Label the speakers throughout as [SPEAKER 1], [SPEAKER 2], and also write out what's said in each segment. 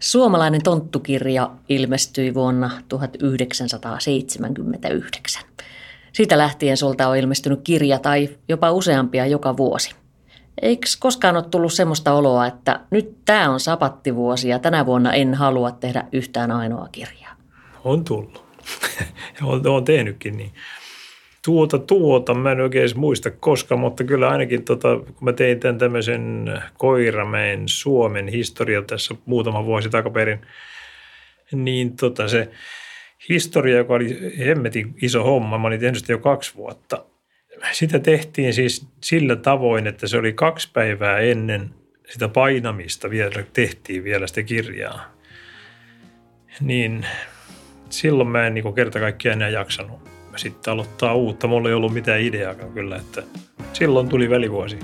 [SPEAKER 1] Suomalainen tonttukirja ilmestyi vuonna 1979. Siitä lähtien sulta on ilmestynyt kirja tai jopa useampia joka vuosi. Eikö koskaan ole tullut semmoista oloa, että nyt tämä on sapattivuosi ja tänä vuonna en halua tehdä yhtään ainoa kirjaa?
[SPEAKER 2] On tullut. olen tehnytkin niin. Tuota, tuota, mä en oikein muista koska, mutta kyllä ainakin tota, kun mä tein tämän tämmöisen Koirameen Suomen historia tässä muutama vuosi takaperin, niin tota se historia, joka oli hemmetin iso homma, mä olin tehnyt sitä jo kaksi vuotta. Sitä tehtiin siis sillä tavoin, että se oli kaksi päivää ennen sitä painamista vielä, tehtiin vielä sitä kirjaa. Niin silloin mä en niin kerta kaikkiaan enää jaksanut sitten aloittaa uutta. Mulla ei ollut mitään ideaakaan kyllä, että silloin tuli välivuosi.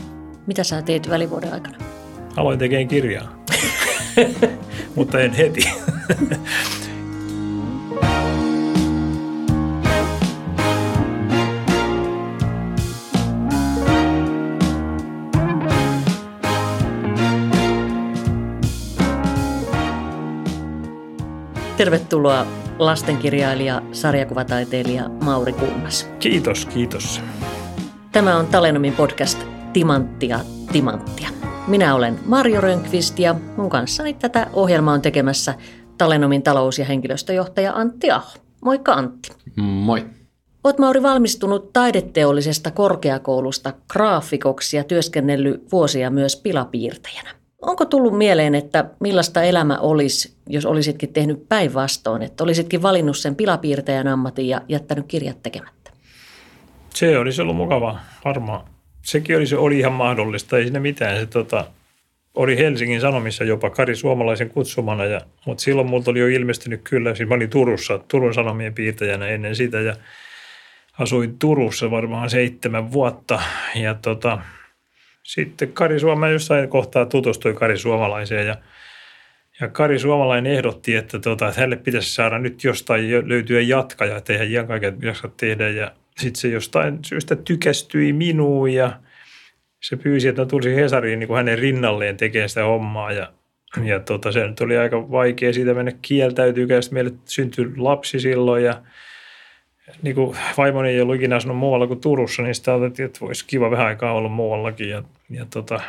[SPEAKER 1] Mitä sä teit välivuoden aikana?
[SPEAKER 2] Aloin tekemään kirjaa, mutta en heti.
[SPEAKER 1] Tervetuloa lastenkirjailija, sarjakuvataiteilija Mauri Kunnas.
[SPEAKER 2] Kiitos, kiitos.
[SPEAKER 1] Tämä on Talenomin podcast Timanttia Timanttia. Minä olen Marjo Rönkvist ja mun kanssani tätä ohjelmaa on tekemässä Talenomin talous- ja henkilöstöjohtaja Antti Aho. Moikka Antti.
[SPEAKER 3] Moi.
[SPEAKER 1] Olet Mauri valmistunut taideteollisesta korkeakoulusta graafikoksi ja työskennellyt vuosia myös pilapiirtäjänä. Onko tullut mieleen, että millaista elämä olisi, jos olisitkin tehnyt päinvastoin, että olisitkin valinnut sen pilapiirtäjän ammatin ja jättänyt kirjat tekemättä?
[SPEAKER 2] Se olisi ollut mukavaa, varmaan. Sekin oli, se oli ihan mahdollista, ei siinä mitään. Se, tota, oli Helsingin Sanomissa jopa Kari Suomalaisen kutsumana, ja, mutta silloin multa oli jo ilmestynyt kyllä, siis mä olin Turussa, Turun Sanomien piirtäjänä ennen sitä, ja asuin Turussa varmaan seitsemän vuotta, ja tota, sitten Kari Suomalainen jossain kohtaa tutustui Kari Suomalaiseen ja, ja Kari Suomalainen ehdotti, että, tota, että hänelle pitäisi saada nyt jostain löytyä jatkaja, että eihän ihan kaiken jaksa tehdä ja sitten se jostain syystä tykästyi minuun ja se pyysi, että tulisi Hesariin niin kuin hänen rinnalleen tekemään sitä hommaa ja, ja tota, se nyt oli aika vaikea siitä mennä kieltäytyykään. Sitten meille syntyi lapsi silloin ja – niin kuin vaimoni ei ollut ikinä asunut muualla kuin Turussa, niin sitä otettiin, että voisi kiva vähän aikaa olla muuallakin. Ja, ja tota,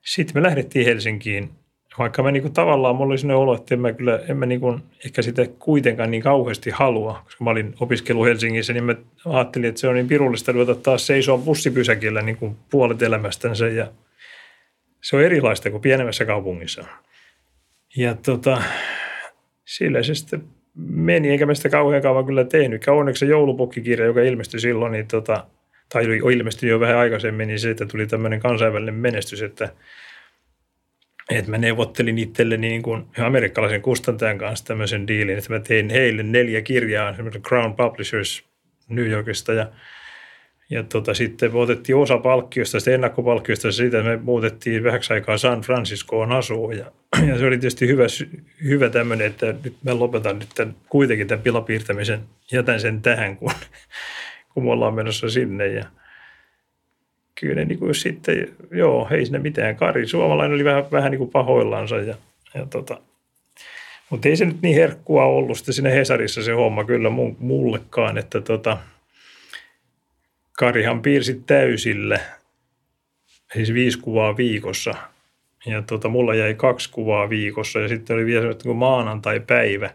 [SPEAKER 2] sitten me lähdettiin Helsinkiin, vaikka mä niin kuin tavallaan, mulla oli sellainen olo, että en mä kyllä, en mä niin kuin ehkä sitä kuitenkaan niin kauheasti halua, koska mä olin opiskellut Helsingissä, niin mä ajattelin, että se on niin pirullista ruveta taas seisoa bussipysäkillä niin kuin puolet elämästänsä ja se on erilaista kuin pienemmässä kaupungissa. Ja tota, sillä se sitten meni, enkä mä sitä kauhean kauan kyllä tehnyt. Onneksi se joulupukkikirja, joka ilmestyi silloin, niin tota, tai oli ilmestynyt jo vähän aikaisemmin, niin siitä tuli tämmöinen kansainvälinen menestys, että, että mä neuvottelin itselleni niin kuin amerikkalaisen kustantajan kanssa tämmöisen diilin, että mä tein heille neljä kirjaa, semmoisen Crown Publishers New Yorkista ja ja tota, sitten me otettiin osa palkkiosta, sitä ennakkopalkkiosta siitä me muutettiin vähäksi aikaa San Franciscoon asuun. Ja, ja se oli tietysti hyvä, hyvä tämmöinen, että nyt mä lopetan nyt tämän, kuitenkin tämän pilapiirtämisen, jätän sen tähän, kun, kun me ollaan menossa sinne. Ja kyllä ne niin kuin sitten, joo, ei sinne mitään. Kari Suomalainen oli vähän, vähän niin kuin pahoillansa ja, ja tota, mutta ei se nyt niin herkkua ollut sitten siinä Hesarissa se homma kyllä mullekaan, että tota – Karihan piirsi täysille, siis viisi kuvaa viikossa. Ja tota, mulla jäi kaksi kuvaa viikossa ja sitten oli vielä niin maanantai-päivä,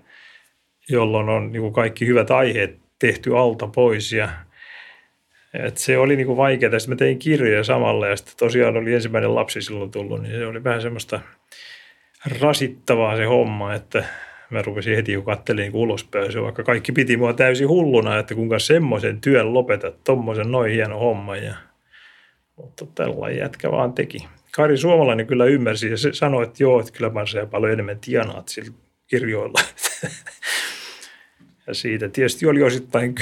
[SPEAKER 2] jolloin on niin kuin kaikki hyvät aiheet tehty alta pois. Ja, et se oli niin kuin vaikeaa. Sitten mä tein kirjoja samalla ja sitten tosiaan oli ensimmäinen lapsi silloin tullut, niin se oli vähän semmoista rasittavaa se homma, että mä rupesin heti jo ulospäin, vaikka kaikki piti mua täysin hulluna, että kuinka semmoisen työn lopetat, tommosen noin hieno homma. Ja, mutta tällainen jätkä vaan teki. Kari Suomalainen kyllä ymmärsi ja se sanoi, että joo, että kyllä saan paljon enemmän tienaat sillä kirjoilla. ja siitä tietysti oli osittain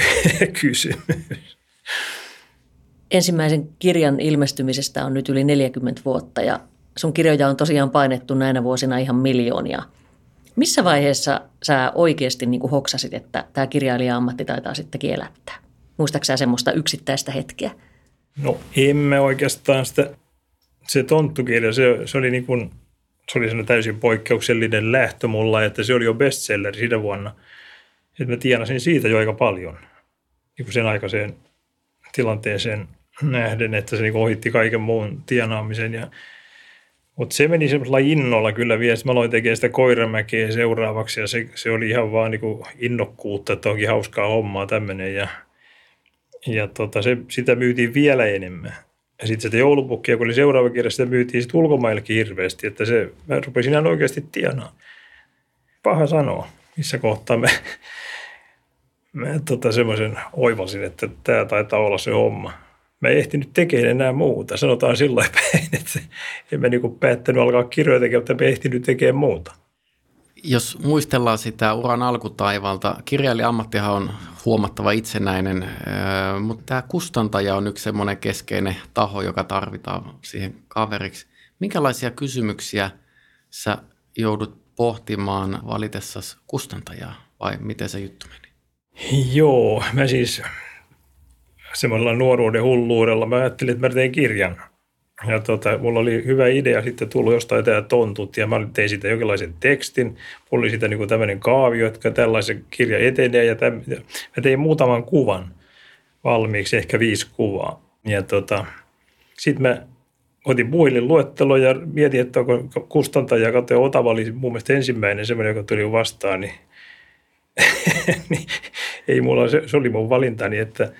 [SPEAKER 2] kysymys.
[SPEAKER 1] Ensimmäisen kirjan ilmestymisestä on nyt yli 40 vuotta ja sun kirjoja on tosiaan painettu näinä vuosina ihan miljoonia – missä vaiheessa sä oikeasti niin kuin hoksasit, että tämä kirjailija-ammatti taitaa sittenkin elättää? Muistaaksä semmoista yksittäistä hetkeä?
[SPEAKER 2] No emme oikeastaan sitä, se tonttukirja, se, se oli niin kuin se oli täysin poikkeuksellinen lähtö mulla, että se oli jo bestseller siinä vuonna. Että mä tienasin siitä jo aika paljon niin kuin sen aikaiseen tilanteeseen nähden, että se niin ohitti kaiken muun tienaamisen. Ja, mutta se meni semmoisella innolla kyllä vielä. Mä aloin tekemään sitä koiramäkeä seuraavaksi ja se, se oli ihan vaan niin innokkuutta, että onkin hauskaa hommaa tämmöinen. Ja, ja tota, se, sitä myytiin vielä enemmän. Ja sitten sitä joulupukkia, kun oli seuraava kirja, sitä myytiin sitten ulkomaillekin hirveästi, että se, mä rupesin ihan oikeasti tienaa. Paha sanoa, missä kohtaa mä, mä tota semmoisen oivalsin, että tämä taitaa olla se homma. Mä en ehtinyt tekemään enää muuta. Sanotaan sillä päin, että en mä niinku päättänyt alkaa kirjoja tekemään, mutta mä ehtinyt tekemään muuta.
[SPEAKER 3] Jos muistellaan sitä uran alkutaivalta, kirjailija-ammattihan on huomattava itsenäinen, mutta tämä kustantaja on yksi semmoinen keskeinen taho, joka tarvitaan siihen kaveriksi. Minkälaisia kysymyksiä sä joudut pohtimaan valitessasi kustantajaa vai miten se juttu meni?
[SPEAKER 2] Joo, mä siis semmoisella nuoruuden hulluudella mä ajattelin, että mä tein kirjan – ja tota, mulla oli hyvä idea sitten tullut jostain tämä tontut ja mä tein siitä jonkinlaisen tekstin. Mulla oli siitä niin tämmöinen kaavio, että tällaisen kirja etenee ja täm, mä tein muutaman kuvan valmiiksi, ehkä viisi kuvaa. Ja tota, sitten mä otin puhelin luettelo ja mietin, että onko kustantaja, katsoin Otava oli mun mielestä ensimmäinen semmoinen, joka tuli vastaan, niin, niin ei mulla, se, se oli mun valintani, että –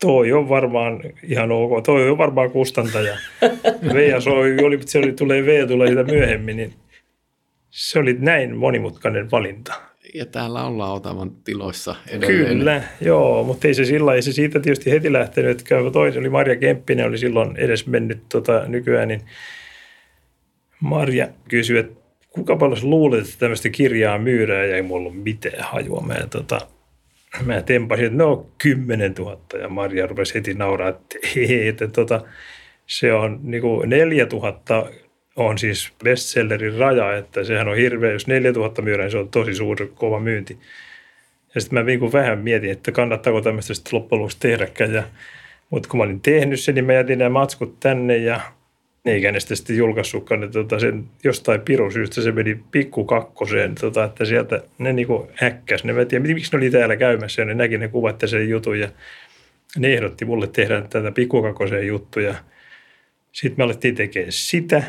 [SPEAKER 2] toi on varmaan ihan ok, toi on varmaan kustantaja. V soi, oli, se oli, tulee V tulee sitä myöhemmin, niin se oli näin monimutkainen valinta.
[SPEAKER 3] Ja täällä ollaan Otavan tiloissa edelleen.
[SPEAKER 2] Kyllä, joo, mutta ei se sillä ei se siitä tietysti heti lähtenyt, että toinen oli Marja Kemppinen, oli silloin edes mennyt tota, nykyään, niin Marja kysyi, että kuka paljon luulet, että tämmöistä kirjaa myydään ja ei mulla ollut mitään hajua. Mä, tota, mä tempasin, että no 10 000 ja Marja rupesi heti nauraa, että, että tota, se on niin kuin 4 000 on siis bestsellerin raja, että sehän on hirveä, jos 4000 myydään, niin se on tosi suuri, kova myynti. Ja sitten mä niin vähän mietin, että kannattaako tämmöistä sitten loppujen lopuksi tehdäkään. Ja, mutta kun mä olin tehnyt sen, niin mä jätin nämä matskut tänne ja ne sitten julkaissutkaan, että tota, sen jostain pirusyystä se meni pikku kakkoseen, tota, että sieltä ne niinku häkkäs. Ne, mä tiedän, miksi ne oli täällä käymässä ja ne näki ne kuvat sen jutun ja ne ehdotti mulle tehdä tätä pikkukakkoseen juttuja. Sitten me alettiin tekemään sitä.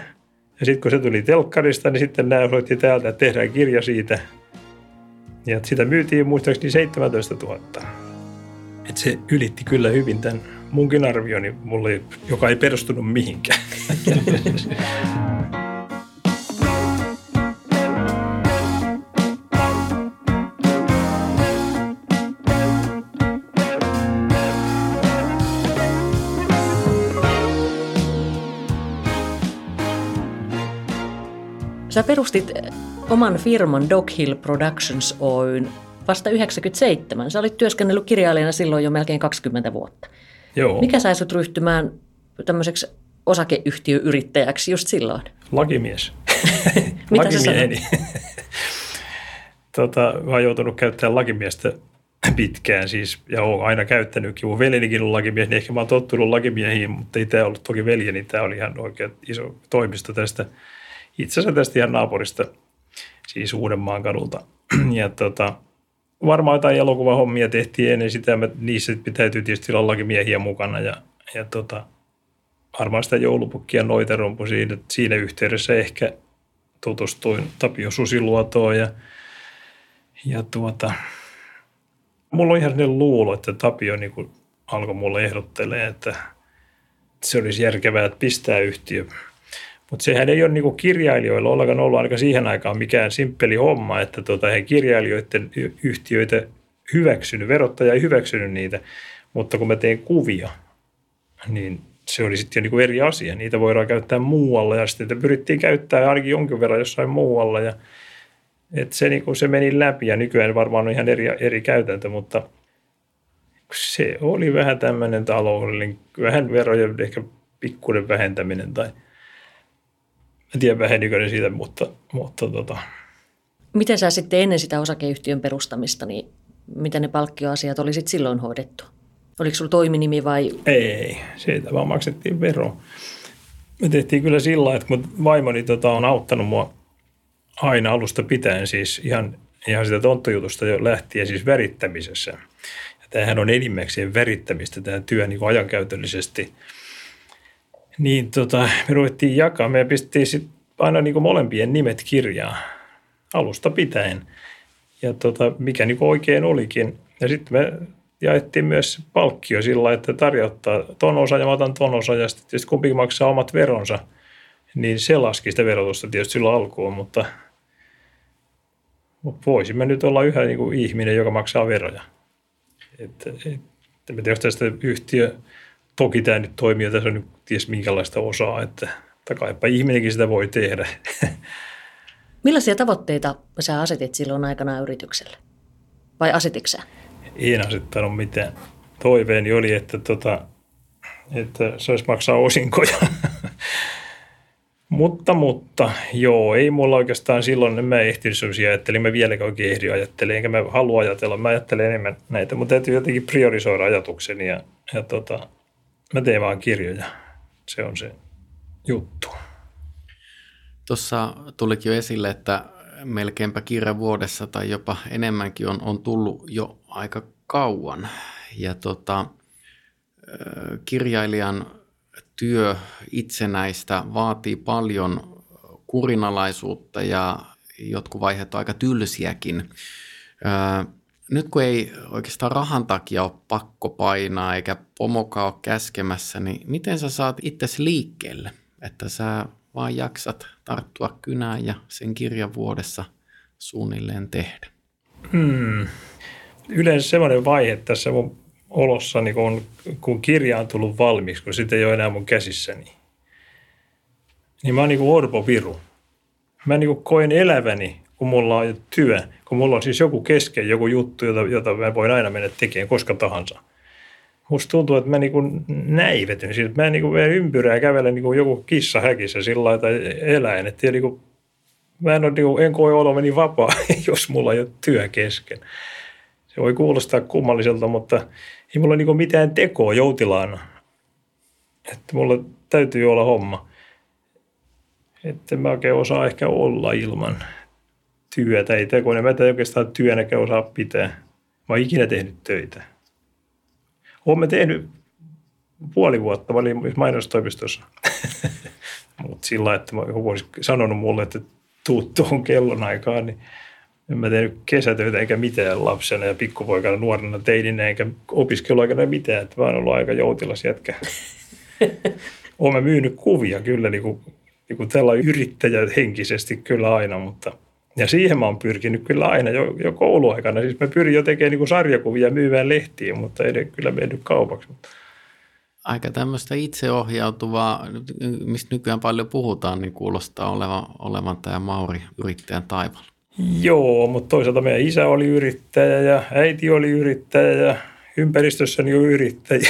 [SPEAKER 2] Ja sitten kun se tuli telkkarista, niin sitten nämä osoitti täältä, että tehdään kirja siitä. Ja sitä myytiin muistaakseni 17 000. Et se ylitti kyllä hyvin tämän munkin arvioni, mulle, joka ei perustunut mihinkään.
[SPEAKER 1] Sä perustit oman firman Dog Hill Productions Oyn vasta 97. Sä olit työskennellyt kirjailijana silloin jo melkein 20 vuotta.
[SPEAKER 2] Joo.
[SPEAKER 1] Mikä sai sut ryhtymään tämmöiseksi osakeyhtiöyrittäjäksi just silloin?
[SPEAKER 2] Lakimies.
[SPEAKER 1] Mitä
[SPEAKER 2] Lakimieheni. tota, mä oon joutunut käyttämään lakimiestä pitkään siis, ja oon aina käyttänytkin. Mun veljenikin on lakimies, niin ehkä mä oon tottunut lakimiehiin, mutta ei tämä ollut toki veljeni, niin tämä oli ihan oikein iso toimisto tästä, itse asiassa tästä ihan naapurista, siis Uudenmaan kadulta. Ja tota, varmaan jotain elokuvahommia tehtiin ennen sitä, mä, niissä täytyy tietysti olla miehiä mukana ja, ja tota, varmaan sitä joulupukkia noiterumpu siinä, siinä yhteydessä ehkä tutustuin Tapio Susiluotoon ja, ja tuota, mulla on ihan sellainen luulo, että Tapio niin kuin alkoi mulle ehdottelee, että se olisi järkevää, että pistää yhtiö mutta sehän ei ole niinku kirjailijoilla ollenkaan ollut aika siihen aikaan mikään simppeli homma, että tota, he kirjailijoiden yhtiöitä hyväksynyt, verottaja ei hyväksynyt niitä, mutta kun mä teen kuvia, niin se oli sitten jo niinku eri asia. Niitä voidaan käyttää muualla ja sitten pyrittiin käyttää ainakin jonkin verran jossain muualla ja et se, niinku, se meni läpi ja nykyään varmaan on ihan eri, eri käytäntö, mutta se oli vähän tämmöinen taloudellinen, vähän verojen ehkä pikkuinen vähentäminen tai – en tiedä vähenikö ne siitä, mutta, mutta tota.
[SPEAKER 1] Miten sä sitten ennen sitä osakeyhtiön perustamista, niin miten ne palkkioasiat oli sitten silloin hoidettu? Oliko sulla toiminimi vai?
[SPEAKER 2] Ei, siitä vaan maksettiin vero. Me tehtiin kyllä sillä että kun vaimoni tota, on auttanut mua aina alusta pitäen siis ihan, ihan sitä tonttojutusta jo lähtien siis värittämisessä. Ja tämähän on enimmäkseen värittämistä tämä työ niin ajankäytöllisesti. Niin tota, me ruvettiin jakaa, me pistettiin sit aina niin molempien nimet kirjaan alusta pitäen. Ja tota, mikä niin oikein olikin. Ja sitten me jaettiin myös palkkio sillä että tarjottaa ton osa ja mä otan ton osa ja sitten tietysti kumpikin maksaa omat veronsa. Niin se laski sitä verotusta tietysti silloin alkuun, mutta, mutta voisimme nyt olla yhä niin kuin ihminen, joka maksaa veroja. Että, et, et, tiedä, tästä yhtiö, toki tämä nyt toimii, tässä on nyt ties minkälaista osaa, että takaipa ihminenkin sitä voi tehdä.
[SPEAKER 1] Millaisia tavoitteita sä asetit silloin aikana yritykselle? Vai asitiksä?
[SPEAKER 2] En asettanut mitään. Toiveeni oli, että, tota, että se olisi maksaa osinkoja. mutta, mutta, joo, ei mulla oikeastaan silloin, en mä ehtinyt sellaisia ajattelin, mä vieläkään oikein ehdi ajattelemaan, enkä mä halua ajatella, mä ajattelen enemmän näitä, mutta täytyy jotenkin priorisoida ajatukseni ja, ja tota, mä teen vaan kirjoja. Se on se juttu.
[SPEAKER 3] Tuossa tulikin jo esille, että melkeinpä kirja vuodessa tai jopa enemmänkin on, on tullut jo aika kauan. Ja tota, kirjailijan työ itsenäistä vaatii paljon kurinalaisuutta ja jotkut vaiheet on aika tylsiäkin. Nyt kun ei oikeastaan rahan takia ole pakko painaa eikä pomoka ole käskemässä, niin miten sä saat itsesi liikkeelle, että sä vaan jaksat tarttua kynään ja sen kirjan vuodessa suunnilleen tehdä?
[SPEAKER 2] Hmm. Yleensä semmoinen vaihe tässä mun olossa, niin kun, kun kirja on tullut valmiiksi, kun sitä ei ole enää mun käsissäni, niin mä oon niin kuin orpo viru. Mä niin kuin koen eläväni, kun mulla on työ, kun mulla on siis joku kesken, joku juttu, jota, jota mä voin aina mennä tekemään koska tahansa musta tuntuu, että mä niin näivetyn. Siis mä niin kuin ympyrää kävelen niin kuin joku kissa häkissä sillä tai eläin. Että niin kuin, mä en, ole, niin kuin, en koe olevani vapaa, jos mulla ei ole työ kesken. Se voi kuulostaa kummalliselta, mutta ei mulla ole niin mitään tekoa joutilaana. Että mulla täytyy olla homma. Että mä oikein osaa ehkä olla ilman työtä. Ei tekoa, mä en oikeastaan työnäkään osaa pitää. Mä oon ikinä tehnyt töitä. Olen tehnyt puoli vuotta, mä olin mainostoimistossa. Mutta sillä että joku olisi sanonut mulle, että tuu tuohon kellon aikaan, niin en mä tehnyt kesätöitä eikä mitään lapsena ja pikkupoikana nuorena teininä eikä opiskeluaikana mitään. Että mä oon ollut aika joutilas jätkä. Olen myynyt kuvia kyllä niin kuin, niin kuin tällä yrittäjä henkisesti kyllä aina, mutta – ja siihen mä oon pyrkinyt kyllä aina jo, jo kouluaikana. Siis mä pyrin jo tekemään niin sarjakuvia myyvään lehtiin, mutta ei kyllä mennyt kaupaksi.
[SPEAKER 3] Aika tämmöistä itseohjautuvaa, mistä nykyään paljon puhutaan, niin kuulostaa olevan, olevan tämä Mauri yrittäjän taival.
[SPEAKER 2] Joo, mutta toisaalta meidän isä oli yrittäjä ja äiti oli yrittäjä ja ympäristössäni oli yrittäjä.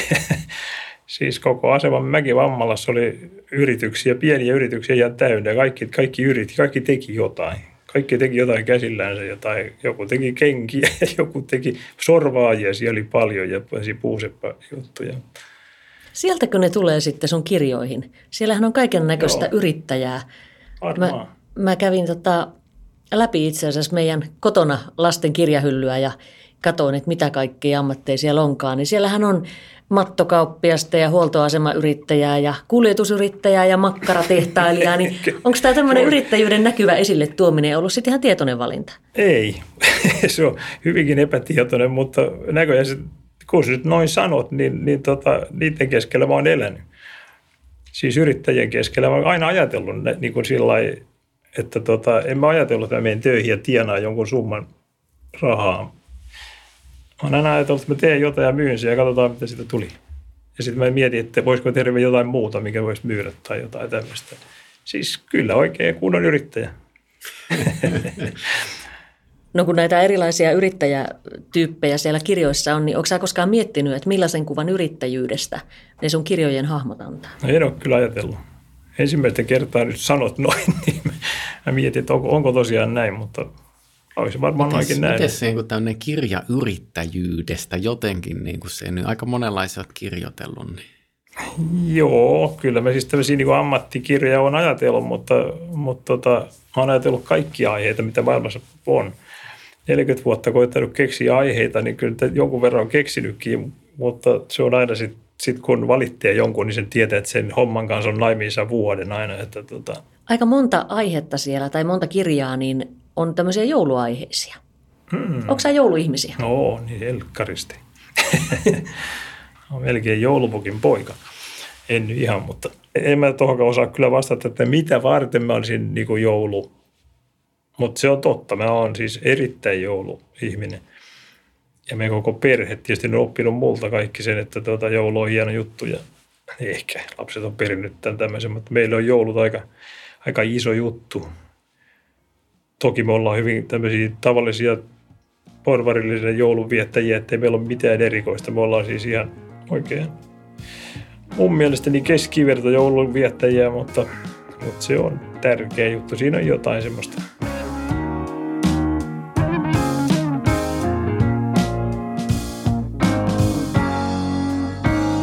[SPEAKER 2] siis koko aseman Mäki-Vammalassa oli yrityksiä, pieniä yrityksiä ja täynnä. Kaikki, kaikki yritti, kaikki teki jotain kaikki teki jotain käsillänsä, jotain, joku teki kenkiä ja joku teki sorvaajia, siellä oli paljon ja puuseppa juttuja.
[SPEAKER 1] Sieltäkö ne tulee sitten sun kirjoihin? Siellähän on kaiken näköistä yrittäjää. Mä, mä kävin tota läpi itse asiassa meidän kotona lasten kirjahyllyä ja katoin, että mitä kaikkea ammatteja siellä onkaan. Niin siellähän on mattokauppiasta ja huoltoasemayrittäjää ja kuljetusyrittäjää ja makkaratehtailijaa, niin onko tämä tämmöinen yrittäjyyden näkyvä esille tuominen ollut sitten ihan tietoinen valinta?
[SPEAKER 2] Ei, se on hyvinkin epätietoinen, mutta näköjään se, kun nyt noin sanot, niin, niin tota, niiden keskellä mä oon elänyt. Siis yrittäjien keskellä mä oon aina ajatellut niin kuin sillä että tota, en mä ajatellut, että mä menen töihin ja tienaan jonkun summan rahaa, Mä oon aina ajatellut, että mä teen jotain ja myyn sen ja katsotaan, mitä siitä tuli. Ja sitten mä mietin, että voisiko tehdä jotain muuta, mikä voisi myydä tai jotain tämmöistä. Siis kyllä oikein kunnon yrittäjä.
[SPEAKER 1] No kun näitä erilaisia yrittäjätyyppejä siellä kirjoissa on, niin onko sä koskaan miettinyt, että millaisen kuvan yrittäjyydestä ne sun kirjojen hahmot antaa?
[SPEAKER 2] No en ole kyllä ajatellut. Ensimmäistä kertaa nyt sanot noin, niin mä mietin, että onko, onko tosiaan näin, mutta olisi varmaan mites, näin.
[SPEAKER 3] Miten se niin tämmöinen kirja yrittäjyydestä jotenkin, niin kuin se nyt aika monenlaisia olet kirjoitellut? Niin.
[SPEAKER 2] Joo, kyllä mä siis tämmöisiä niin ammattikirjoja on ajatellut, mutta, mutta tota, mä oon ajatellut kaikkia aiheita, mitä maailmassa on. 40 vuotta koittanut keksiä aiheita, niin kyllä jonkun verran on keksinytkin, mutta se on aina sitten sit kun valitsee jonkun, niin sen tietää, että sen homman kanssa on naimiinsa vuoden aina. Että tota.
[SPEAKER 1] Aika monta aihetta siellä tai monta kirjaa, niin on tämmöisiä jouluaiheisia. Hmm. Onko sä jouluihmisiä?
[SPEAKER 2] No, niin elkkaristi. on melkein joulupukin poika. En nyt ihan, mutta en mä tuohon osaa kyllä vastata, että mitä varten mä olisin niin kuin joulu. Mutta se on totta, mä oon siis erittäin jouluihminen. Ja me koko perhe tietysti on oppinut multa kaikki sen, että tuota, joulu on hieno juttu ja ehkä lapset on perinnyt tämän tämmöisen, mutta meillä on joulut aika, aika iso juttu. Toki me ollaan hyvin tämmöisiä tavallisia porvarillisia joulunviettäjiä, ettei meillä ole mitään erikoista. Me ollaan siis ihan oikein mun mielestäni keskiverto joulunviettäjiä, mutta, mutta se on tärkeä juttu. Siinä on jotain semmoista.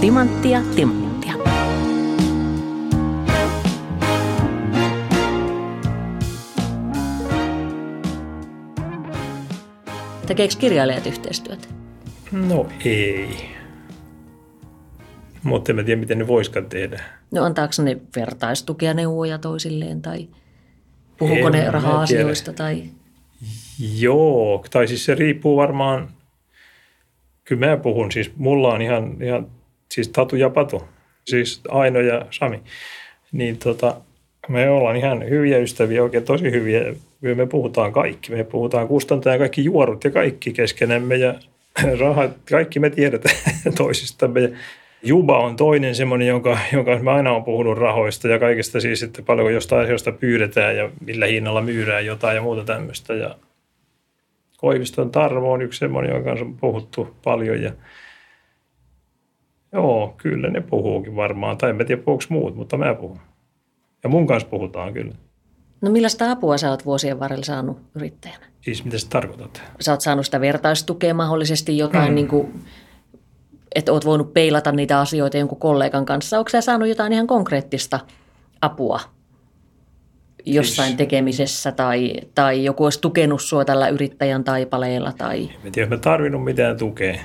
[SPEAKER 1] Timanttia, timanttia. Tekeekö kirjailijat yhteistyötä?
[SPEAKER 2] No ei. Mutta en tiedä, miten ne voisikaan tehdä.
[SPEAKER 1] No antaako ne vertaistukea neuvoja toisilleen tai puhuuko en, ne raha-asioista? Tai...
[SPEAKER 2] Joo, tai siis se riippuu varmaan, kyllä mä puhun, siis mulla on ihan, ihan siis Tatu ja Patu, siis Aino ja Sami, niin tota, me ollaan ihan hyviä ystäviä, oikein tosi hyviä. Me puhutaan kaikki. Me puhutaan kustantajan kaikki juorut ja kaikki keskenämme ja rahat, kaikki me tiedetään toisistamme. Juba on toinen semmoinen, jonka, jonka mä aina olen puhunut rahoista ja kaikesta siis, että paljonko jostain asioista pyydetään ja millä hinnalla myydään jotain ja muuta tämmöistä. Ja Koiviston Tarvo on yksi semmoinen, jonka on puhuttu paljon ja Joo, kyllä ne puhuukin varmaan. Tai en tiedä puhuuko muut, mutta mä puhun. Ja mun kanssa puhutaan kyllä.
[SPEAKER 1] No millaista apua sä oot vuosien varrella saanut yrittäjänä?
[SPEAKER 2] Siis mitä sä tarkoitat?
[SPEAKER 1] Sä oot saanut sitä vertaistukea mahdollisesti jotain, hmm. niin kuin, että oot voinut peilata niitä asioita jonkun kollegan kanssa. Onko sä saanut jotain ihan konkreettista apua jossain siis, tekemisessä tai, tai joku olisi tukenut sua tällä yrittäjän taipaleella? Tai...
[SPEAKER 2] En tiedä, mä tarvinnut mitään tukea.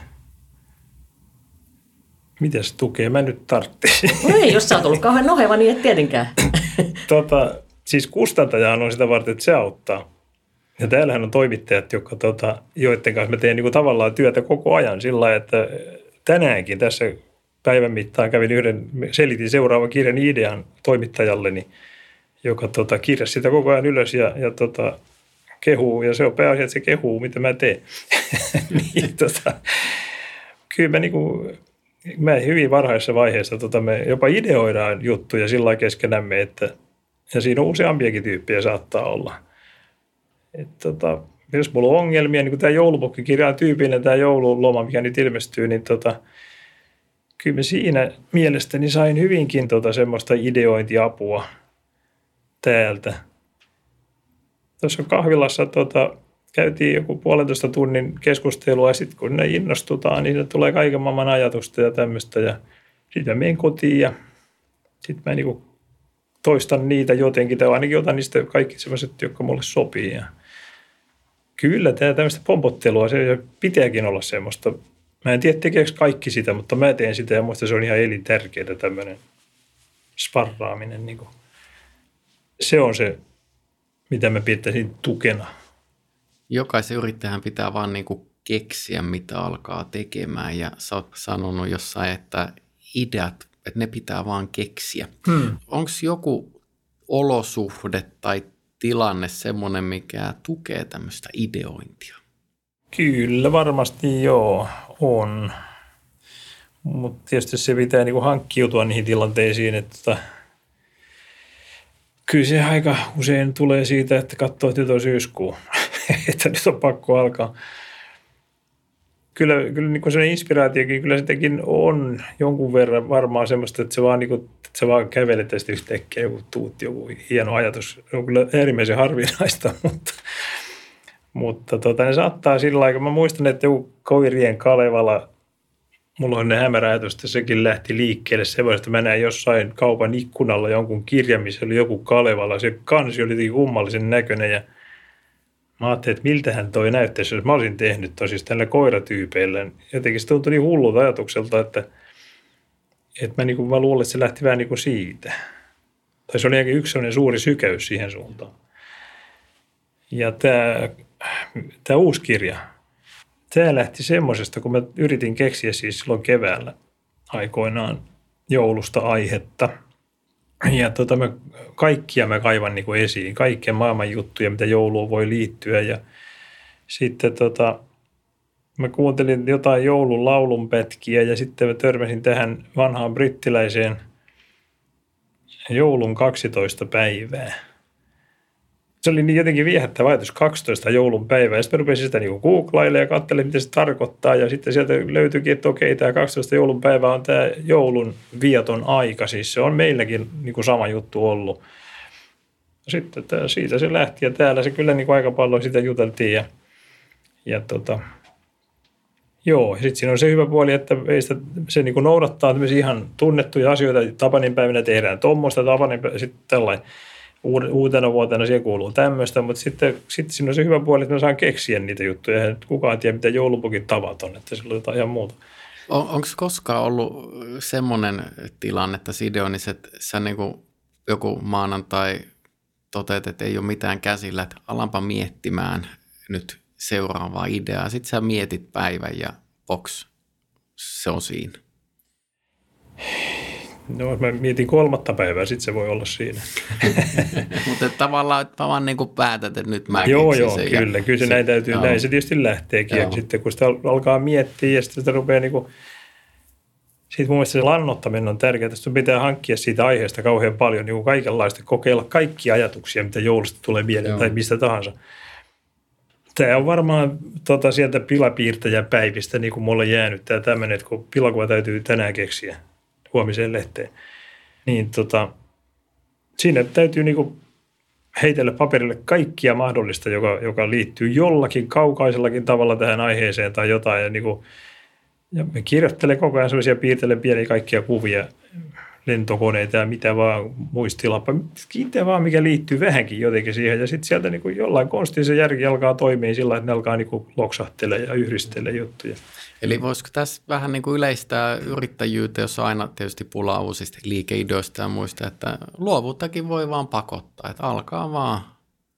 [SPEAKER 2] Mitäs tukea mä nyt tarttisin?
[SPEAKER 1] No ei, jos sä oot ollut kauhean noheva, niin et tietenkään.
[SPEAKER 2] tota, siis kustantajahan on sitä varten, että se auttaa. Ja täällähän on toimittajat, jotka, tota, joiden kanssa mä teen niin kuin tavallaan työtä koko ajan sillä lailla, että tänäänkin tässä päivän mittaan kävin yhden, selitin seuraavan kirjan idean toimittajalleni, joka tota, kirjasi sitä koko ajan ylös ja, ja tota, kehuu, ja se on pääasia, että se kehuu, mitä mä teen. niin, tota, kyllä mä niin kuin, me hyvin varhaisessa vaiheessa tota, me jopa ideoidaan juttuja sillä keskenämme, että ja siinä on useampiakin tyyppejä saattaa olla. Et, tota, jos mulla on ongelmia, niin kuin tämä joulupukkikirja on tyypillinen, tämä joululoma, mikä nyt ilmestyy, niin tota, kyllä me siinä mielestäni sain hyvinkin tota semmoista ideointiapua täältä. Tuossa kahvilassa tota, käytiin joku puolentoista tunnin keskustelua ja sitten kun ne innostutaan, niin tulee kaiken maailman ajatusta ja tämmöistä. Ja sitten menen kotiin ja sitten mä niinku toistan niitä jotenkin tai ainakin otan niistä kaikki sellaiset, jotka mulle sopii. Ja kyllä tämä tämmöistä pompottelua, se pitääkin olla semmoista. Mä en tiedä tekeekö kaikki sitä, mutta mä teen sitä ja muista se on ihan elintärkeää tämmöinen sparraaminen. Niin se on se, mitä mä pitäisin tukena –
[SPEAKER 3] jokaisen yrittäjän pitää vaan niin kuin keksiä, mitä alkaa tekemään. Ja sä oot sanonut jossain, että ideat, että ne pitää vaan keksiä. Hmm. Onko joku olosuhde tai tilanne semmoinen, mikä tukee tämmöistä ideointia?
[SPEAKER 2] Kyllä varmasti joo, on. Mutta tietysti se pitää niinku hankkiutua niihin tilanteisiin, että kyllä se aika usein tulee siitä, että katsoo, että on syyskuu. että nyt on pakko alkaa. Kyllä, kyllä niin kuin inspiraatiokin, kyllä sitäkin on jonkun verran varmaan semmoista, että se vaan, niin kuin, että se vaan kävelet tästä yhtäkkiä joku tuut, joku hieno ajatus. Se on kyllä äärimmäisen harvinaista, mutta, mutta tota, ne saattaa sillä lailla, mä muistan, että joku Koirien Kalevala mulla on ne hämärä ajatus, että sekin lähti liikkeelle semmoista, että mä näin jossain kaupan ikkunalla jonkun kirjan, missä oli joku Kalevala. Se kansi oli kummallisen näköinen ja mä ajattelin, että miltähän toi näyttäisi, jos mä olisin tehnyt tosiaan tällä koiratyypeillä. Jotenkin se tuntui niin hullulta ajatukselta, että, että mä, niin kuin, mä luulen, että se lähti vähän niin kuin siitä. Tai se oli ainakin yksi sellainen suuri sykäys siihen suuntaan. Ja tämä, tämä uusi kirja, tämä lähti semmoisesta, kun mä yritin keksiä siis silloin keväällä aikoinaan joulusta aihetta. Ja tota, mä, kaikkia mä kaivan niin kuin esiin, kaikkia maailman juttuja, mitä jouluun voi liittyä. Ja sitten tota, mä kuuntelin jotain joulun laulunpätkiä ja sitten mä törmäsin tähän vanhaan brittiläiseen joulun 12 päivää – se oli niin jotenkin viehättävä ajatus 12 joulun päivää. Ja sitten rupesin sitä niin googlailemaan ja katselin, mitä se tarkoittaa. Ja sitten sieltä löytyikin, että okei, tämä 12 joulun päivä on tämä joulun vieton aika. Siis se on meilläkin niin kuin sama juttu ollut. Sitten tämä, siitä se lähti ja täällä se kyllä niin kuin aika paljon sitä juteltiin. Ja, ja tota, Joo, sitten siinä on se hyvä puoli, että sitä, se niin kuin noudattaa ihan tunnettuja asioita. Tapanin päivinä tehdään tuommoista, Tapanin sitten tällainen uutena vuotena siihen kuuluu tämmöistä, mutta sitten, sitten siinä on se hyvä puoli, että mä saan keksiä niitä juttuja. Eihän kukaan tiedä, mitä joulupukin tavat on, että sillä on jotain ihan muuta.
[SPEAKER 3] On, Onko koskaan ollut semmoinen tilanne, että Sideonis, että sä niin joku maanantai toteat, että ei ole mitään käsillä, että alanpa miettimään nyt seuraavaa ideaa. Sitten sä mietit päivän ja box, se on siinä.
[SPEAKER 2] No, mä mietin kolmatta päivää, sitten se voi olla siinä.
[SPEAKER 3] Mutta tavallaan vaan niin kuin päätät, että nyt mä
[SPEAKER 2] Joo, joo, sen kyllä. Ja kyllä se, se näin täytyy, joo. näin se tietysti lähteekin. Joo. Ja sitten kun sitä alkaa miettiä ja sitten sitä rupeaa niin kuin, siitä mun mielestä se lannottaminen on tärkeää. Sun pitää hankkia siitä aiheesta kauhean paljon niin kuin kaikenlaista, kokeilla kaikkia ajatuksia, mitä joulusta tulee mieleen joo. tai mistä tahansa. Tämä on varmaan tota, sieltä pilapiirtäjäpäivistä, niin kuin mulle jäänyt tämä tämmöinen, että kun pilakuva täytyy tänään keksiä – huomiseen lehteen. Niin tota, siinä täytyy niinku heitellä paperille kaikkia mahdollista, joka, joka liittyy jollakin kaukaisellakin tavalla tähän aiheeseen tai jotain. Ja, niinku, ja me kirjoittelen koko ajan sellaisia, piirtelen pieniä kaikkia kuvia, lentokoneita ja mitä vaan muistilappa. Mitä vaan, mikä liittyy vähänkin jotenkin siihen. Ja sitten sieltä niinku jollain konstin se järki alkaa toimia sillä että ne alkaa niinku loksahtelemaan ja yhdistellä juttuja.
[SPEAKER 3] Eli voisiko tässä vähän niin kuin yleistää yrittäjyyttä, jos aina tietysti pulaa uusista liikeidoista ja muista, että luovuuttakin voi vaan pakottaa, että alkaa vaan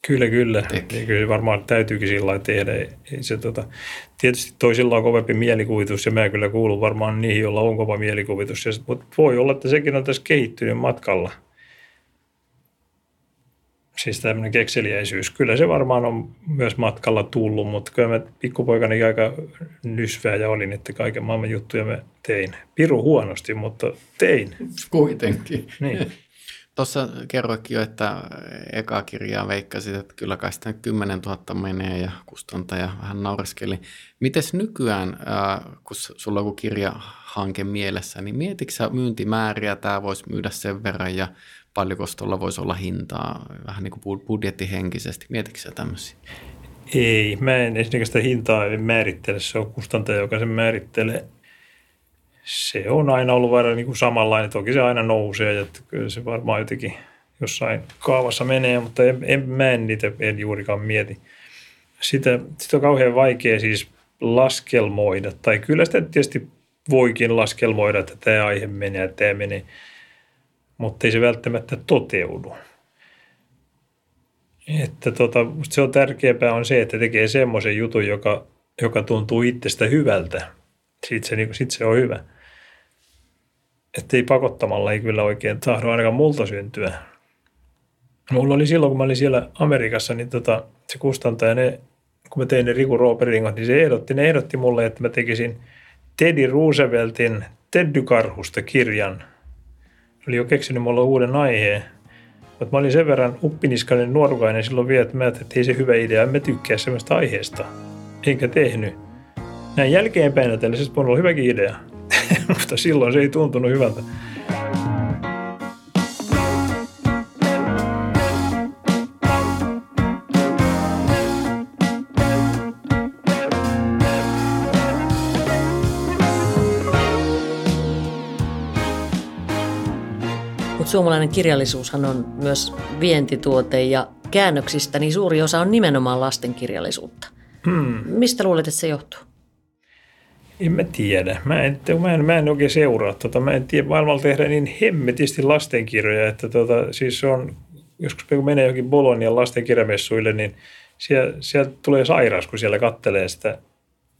[SPEAKER 2] Kyllä, kyllä. Niin kyllä varmaan täytyykin sillä lailla tehdä. Ei se, tota, tietysti toisilla on kovempi mielikuvitus ja mä kyllä kuulun varmaan niihin, joilla on kova mielikuvitus. Ja, mutta voi olla, että sekin on tässä kehittynyt matkalla – siis tämmöinen kekseliäisyys. Kyllä se varmaan on myös matkalla tullut, mutta kyllä mä pikkupoikani aika nysvää ja olin, että kaiken maailman juttuja mä tein. Piru huonosti, mutta tein.
[SPEAKER 3] Kuitenkin. niin. Tuossa kerroikin jo, että eka kirjaa veikkasit, että kyllä kai sitä 10 000 menee ja kustantaja vähän naureskeli. Mites nykyään, kun sulla on joku kirjahanke mielessä, niin mietitkö sä myyntimääriä, tämä voisi myydä sen verran ja paljonko tuolla voisi olla hintaa vähän niin kuin budjettihenkisesti? Mietitkö tämmöisiä?
[SPEAKER 2] Ei, mä en esimerkiksi sitä hintaa määrittele. Se on kustantaja, joka sen määrittelee. Se on aina ollut varmaan niin kuin samanlainen. Toki se aina nousee ja kyllä se varmaan jotenkin jossain kaavassa menee, mutta en, en, mä en niitä en juurikaan mieti. Sitä, sitä on kauhean vaikea siis laskelmoida. Tai kyllä sitä tietysti voikin laskelmoida, että tämä aihe menee ja tämä menee – mutta ei se välttämättä toteudu. Että tota, se on tärkeämpää on se, että tekee semmoisen jutun, joka, joka tuntuu itsestä hyvältä. Sitten se, niin sit se on hyvä. Että ei pakottamalla ei kyllä oikein tahdo ainakaan multa syntyä. Mulla oli silloin, kun mä olin siellä Amerikassa, niin tota, se kustantaja, ne, kun mä tein ne Riku Rooperingot, niin se ehdotti, ne ehdotti mulle, että mä tekisin Teddy Rooseveltin Teddy-karhusta kirjan – oli jo keksinyt mulla uuden aiheen. Mutta mä olin sen verran uppiniskainen nuorukainen silloin vielä, että mä että ei se hyvä idea, mä tykkää semmoista aiheesta. Enkä tehnyt. Näin jälkeenpäin tällaisesta on ollut hyväkin idea, mutta silloin se ei tuntunut hyvältä.
[SPEAKER 1] Suomalainen kirjallisuushan on myös vientituote ja käännöksistä niin suuri osa on nimenomaan lastenkirjallisuutta. Hmm. Mistä luulet, että se johtuu?
[SPEAKER 2] En mä tiedä. Mä en, mä en, mä en oikein seuraa. Tota, mä en tiedä, maailmalla tehdään niin hemmetisti lastenkirjoja, että tota, siis on, joskus kun menee johonkin Bolonian lastenkirjamessuille, niin siellä, sieltä tulee sairaus, kun siellä kattelee sitä,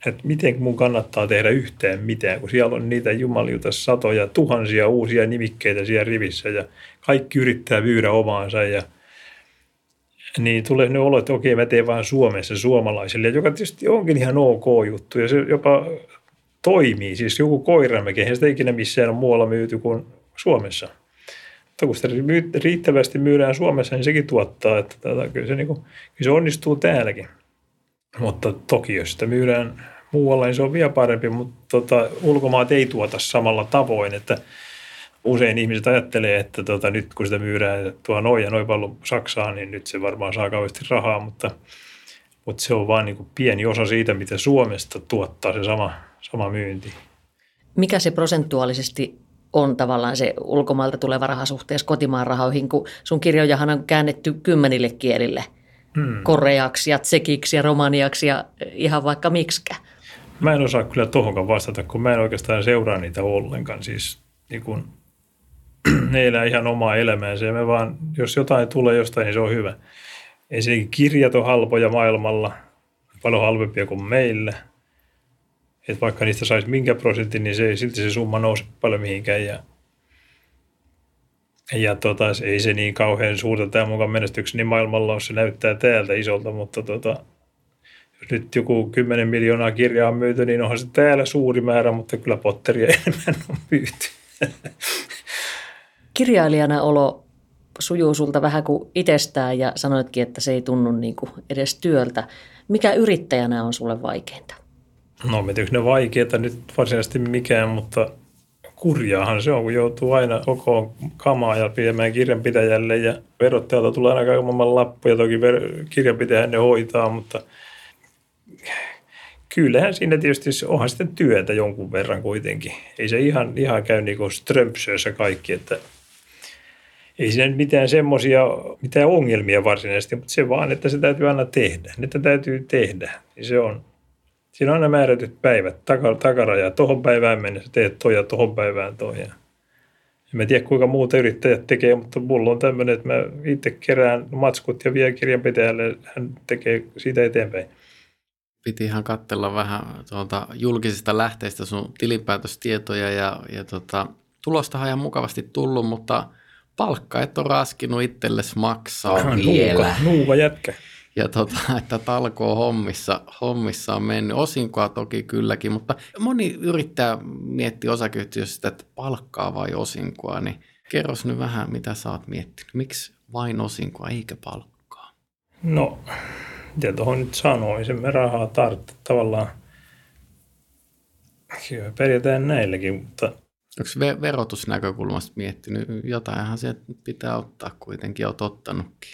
[SPEAKER 2] että miten mun kannattaa tehdä yhteen mitään, kun siellä on niitä jumaliuta satoja, tuhansia uusia nimikkeitä siellä rivissä ja kaikki yrittää myydä omaansa ja niin tulee ne olo, että okei, mä teen vaan Suomessa suomalaisille, joka tietysti onkin ihan ok juttu ja se jopa toimii. Siis joku koiramäki, eihän sitä ikinä missään muualla myyty kuin Suomessa. Mutta kun sitä riittävästi myydään Suomessa, niin sekin tuottaa, että tätä, kyllä, se, niin kuin, kyllä se onnistuu täälläkin. Mutta toki jos sitä myydään muualla, niin se on vielä parempi, mutta tota, ulkomaat ei tuota samalla tavoin, että usein ihmiset ajattelee, että tota, nyt kun sitä myydään tuo noin ja noin paljon Saksaan, niin nyt se varmaan saa kauheasti rahaa, mutta, mutta se on vain niin pieni osa siitä, mitä Suomesta tuottaa se sama, sama myynti.
[SPEAKER 1] Mikä se prosentuaalisesti on tavallaan se ulkomailta tuleva raha suhteessa kotimaan rahoihin, kun sun kirjojahan on käännetty kymmenille kielille, hmm. koreaksi ja tsekiksi ja romaniaksi ja ihan vaikka miksikä.
[SPEAKER 2] Mä en osaa kyllä tohonkaan vastata, kun mä en oikeastaan seuraa niitä ollenkaan. Siis niin kun, ne elää ihan omaa elämäänsä ja me vaan, jos jotain tulee jostain, niin se on hyvä. Ensinnäkin kirjat on halpoja maailmalla, paljon halvempia kuin meillä – että vaikka niistä saisi minkä prosentin, niin se silti se summa nouse paljon mihinkään. Ja, ja tota, ei se niin kauhean suurta tämä mukaan menestykseni maailmalla ole, se näyttää täältä isolta, mutta tota, nyt joku 10 miljoonaa kirjaa on myyty, niin onhan se täällä suuri määrä, mutta kyllä potteria enemmän on myyty.
[SPEAKER 1] Kirjailijana olo sujuu sulta vähän kuin itsestään ja sanoitkin, että se ei tunnu niin kuin edes työltä. Mikä yrittäjänä on sulle vaikeinta?
[SPEAKER 2] No, mä tiedän, ne vaikeita nyt varsinaisesti mikään, mutta kurjaahan se on, kun joutuu aina koko kamaa ja viemään kirjanpitäjälle ja verottajalta tulee aina kaiken lappu ja toki kirjanpitäjä ne hoitaa, mutta kyllähän siinä tietysti onhan sitten työtä jonkun verran kuitenkin. Ei se ihan, ihan käy niin kuin strömpsöissä kaikki, että ei siinä mitään semmoisia, mitään ongelmia varsinaisesti, mutta se vaan, että se täytyy aina tehdä. Että täytyy tehdä, niin se on, Siinä on aina määrätyt päivät, takaraja. Tuohon päivään mennessä teet toi ja tuohon päivään toi. En mä tiedä, kuinka muuta yrittäjät tekee, mutta mulla on tämmöinen, että mä itse kerään matskut ja vie kirjanpitäjälle, hän tekee siitä eteenpäin.
[SPEAKER 3] Piti ihan katsella vähän tuolta julkisista lähteistä sun tilinpäätöstietoja ja, ja tota, tulostahan ihan mukavasti tullut, mutta palkka et ole raskinut itsellesi maksaa vielä.
[SPEAKER 2] Nuuka, nuuka jätkä
[SPEAKER 3] ja tota, että talkoo hommissa, hommissa on mennyt. Osinkoa toki kylläkin, mutta moni yrittää miettiä osakeyhtiössä että palkkaa vai osinkoa, niin kerros nyt vähän, mitä sä oot miettinyt. Miksi vain osinkoa eikä palkkaa?
[SPEAKER 2] No, mitä tuohon nyt sanoisin, me rahaa tarvitse tavallaan. Kyllä periaatteessa näilläkin, mutta
[SPEAKER 3] Onko verotusnäkökulmasta miettinyt? Jotainhan sieltä pitää ottaa kuitenkin, olet ottanutkin.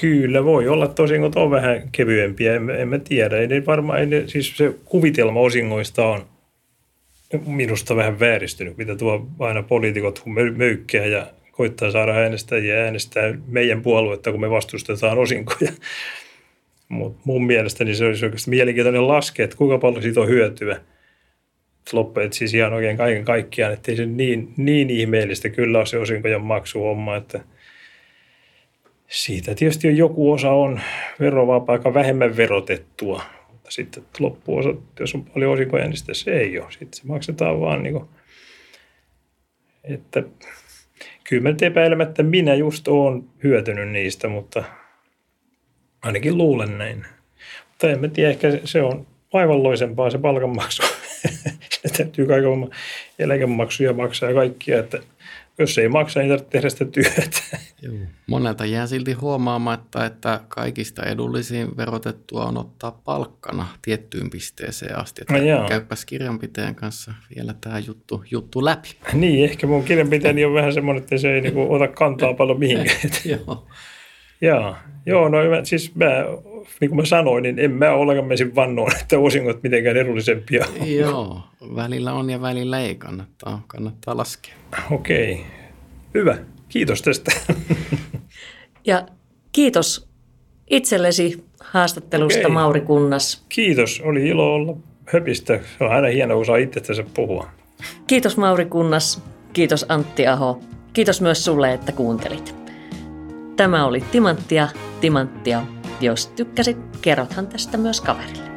[SPEAKER 2] Kyllä, voi olla tosin, kun on vähän kevyempiä, en, en mä tiedä. Ei varmaan, ei ne, siis se kuvitelma osingoista on minusta vähän vääristynyt, mitä tuo aina poliitikot möykkää ja koittaa saada äänestäjiä äänestää meidän puoluetta, kun me vastustetaan osinkoja. Mutta mun mielestäni se olisi oikeasti mielenkiintoinen laske, että kuinka paljon siitä on hyötyä. Loppujen siis ihan oikein kaiken kaikkiaan, että ei se niin, niin ihmeellistä kyllä ole se osinkojen maksuhomma, että – siitä tietysti on joku osa on verovapaa, aika vähemmän verotettua, mutta sitten loppuosa, jos on paljon osinkoja, niin sitten se ei ole. Sitten se maksetaan vaan niin kuin, että kyllä mä epäilemättä minä just oon hyötynyt niistä, mutta ainakin luulen näin. Mutta en mä tiedä, ehkä se on vaivalloisempaa se palkanmaksu. se täytyy kaiken eläkemaksuja maksaa ja kaikkia, että – jos ei maksa, niin tarvitse tehdä sitä työtä.
[SPEAKER 3] Joo. Monelta jää silti huomaamatta, että kaikista edullisin verotettua on ottaa palkkana tiettyyn pisteeseen asti. Että no käypäs kirjanpitäjän kanssa vielä tämä juttu, juttu läpi.
[SPEAKER 2] Niin, ehkä mun kirjanpitäjäni on vähän semmoinen, että se ei niinku ota kantaa paljon mihinkään. Joo. Joo, joo no siis mä, niin kuin mä sanoin, niin en mä ollenkaan menisin vannoon, että osingot mitenkään edullisempia
[SPEAKER 3] Joo, välillä on ja välillä ei kannattaa, kannattaa laskea.
[SPEAKER 2] Okei, hyvä. Kiitos tästä.
[SPEAKER 1] Ja kiitos itsellesi haastattelusta,
[SPEAKER 2] Okei.
[SPEAKER 1] Mauri Kunnas.
[SPEAKER 2] Kiitos, oli ilo olla höpistä. Se on aina hienoa, kun saa itsestänsä puhua.
[SPEAKER 1] Kiitos Mauri Kunnas, kiitos Antti Aho, kiitos myös sulle, että kuuntelit. Tämä oli Timanttia, Timanttia. Jos tykkäsit, kerrothan tästä myös kaverille.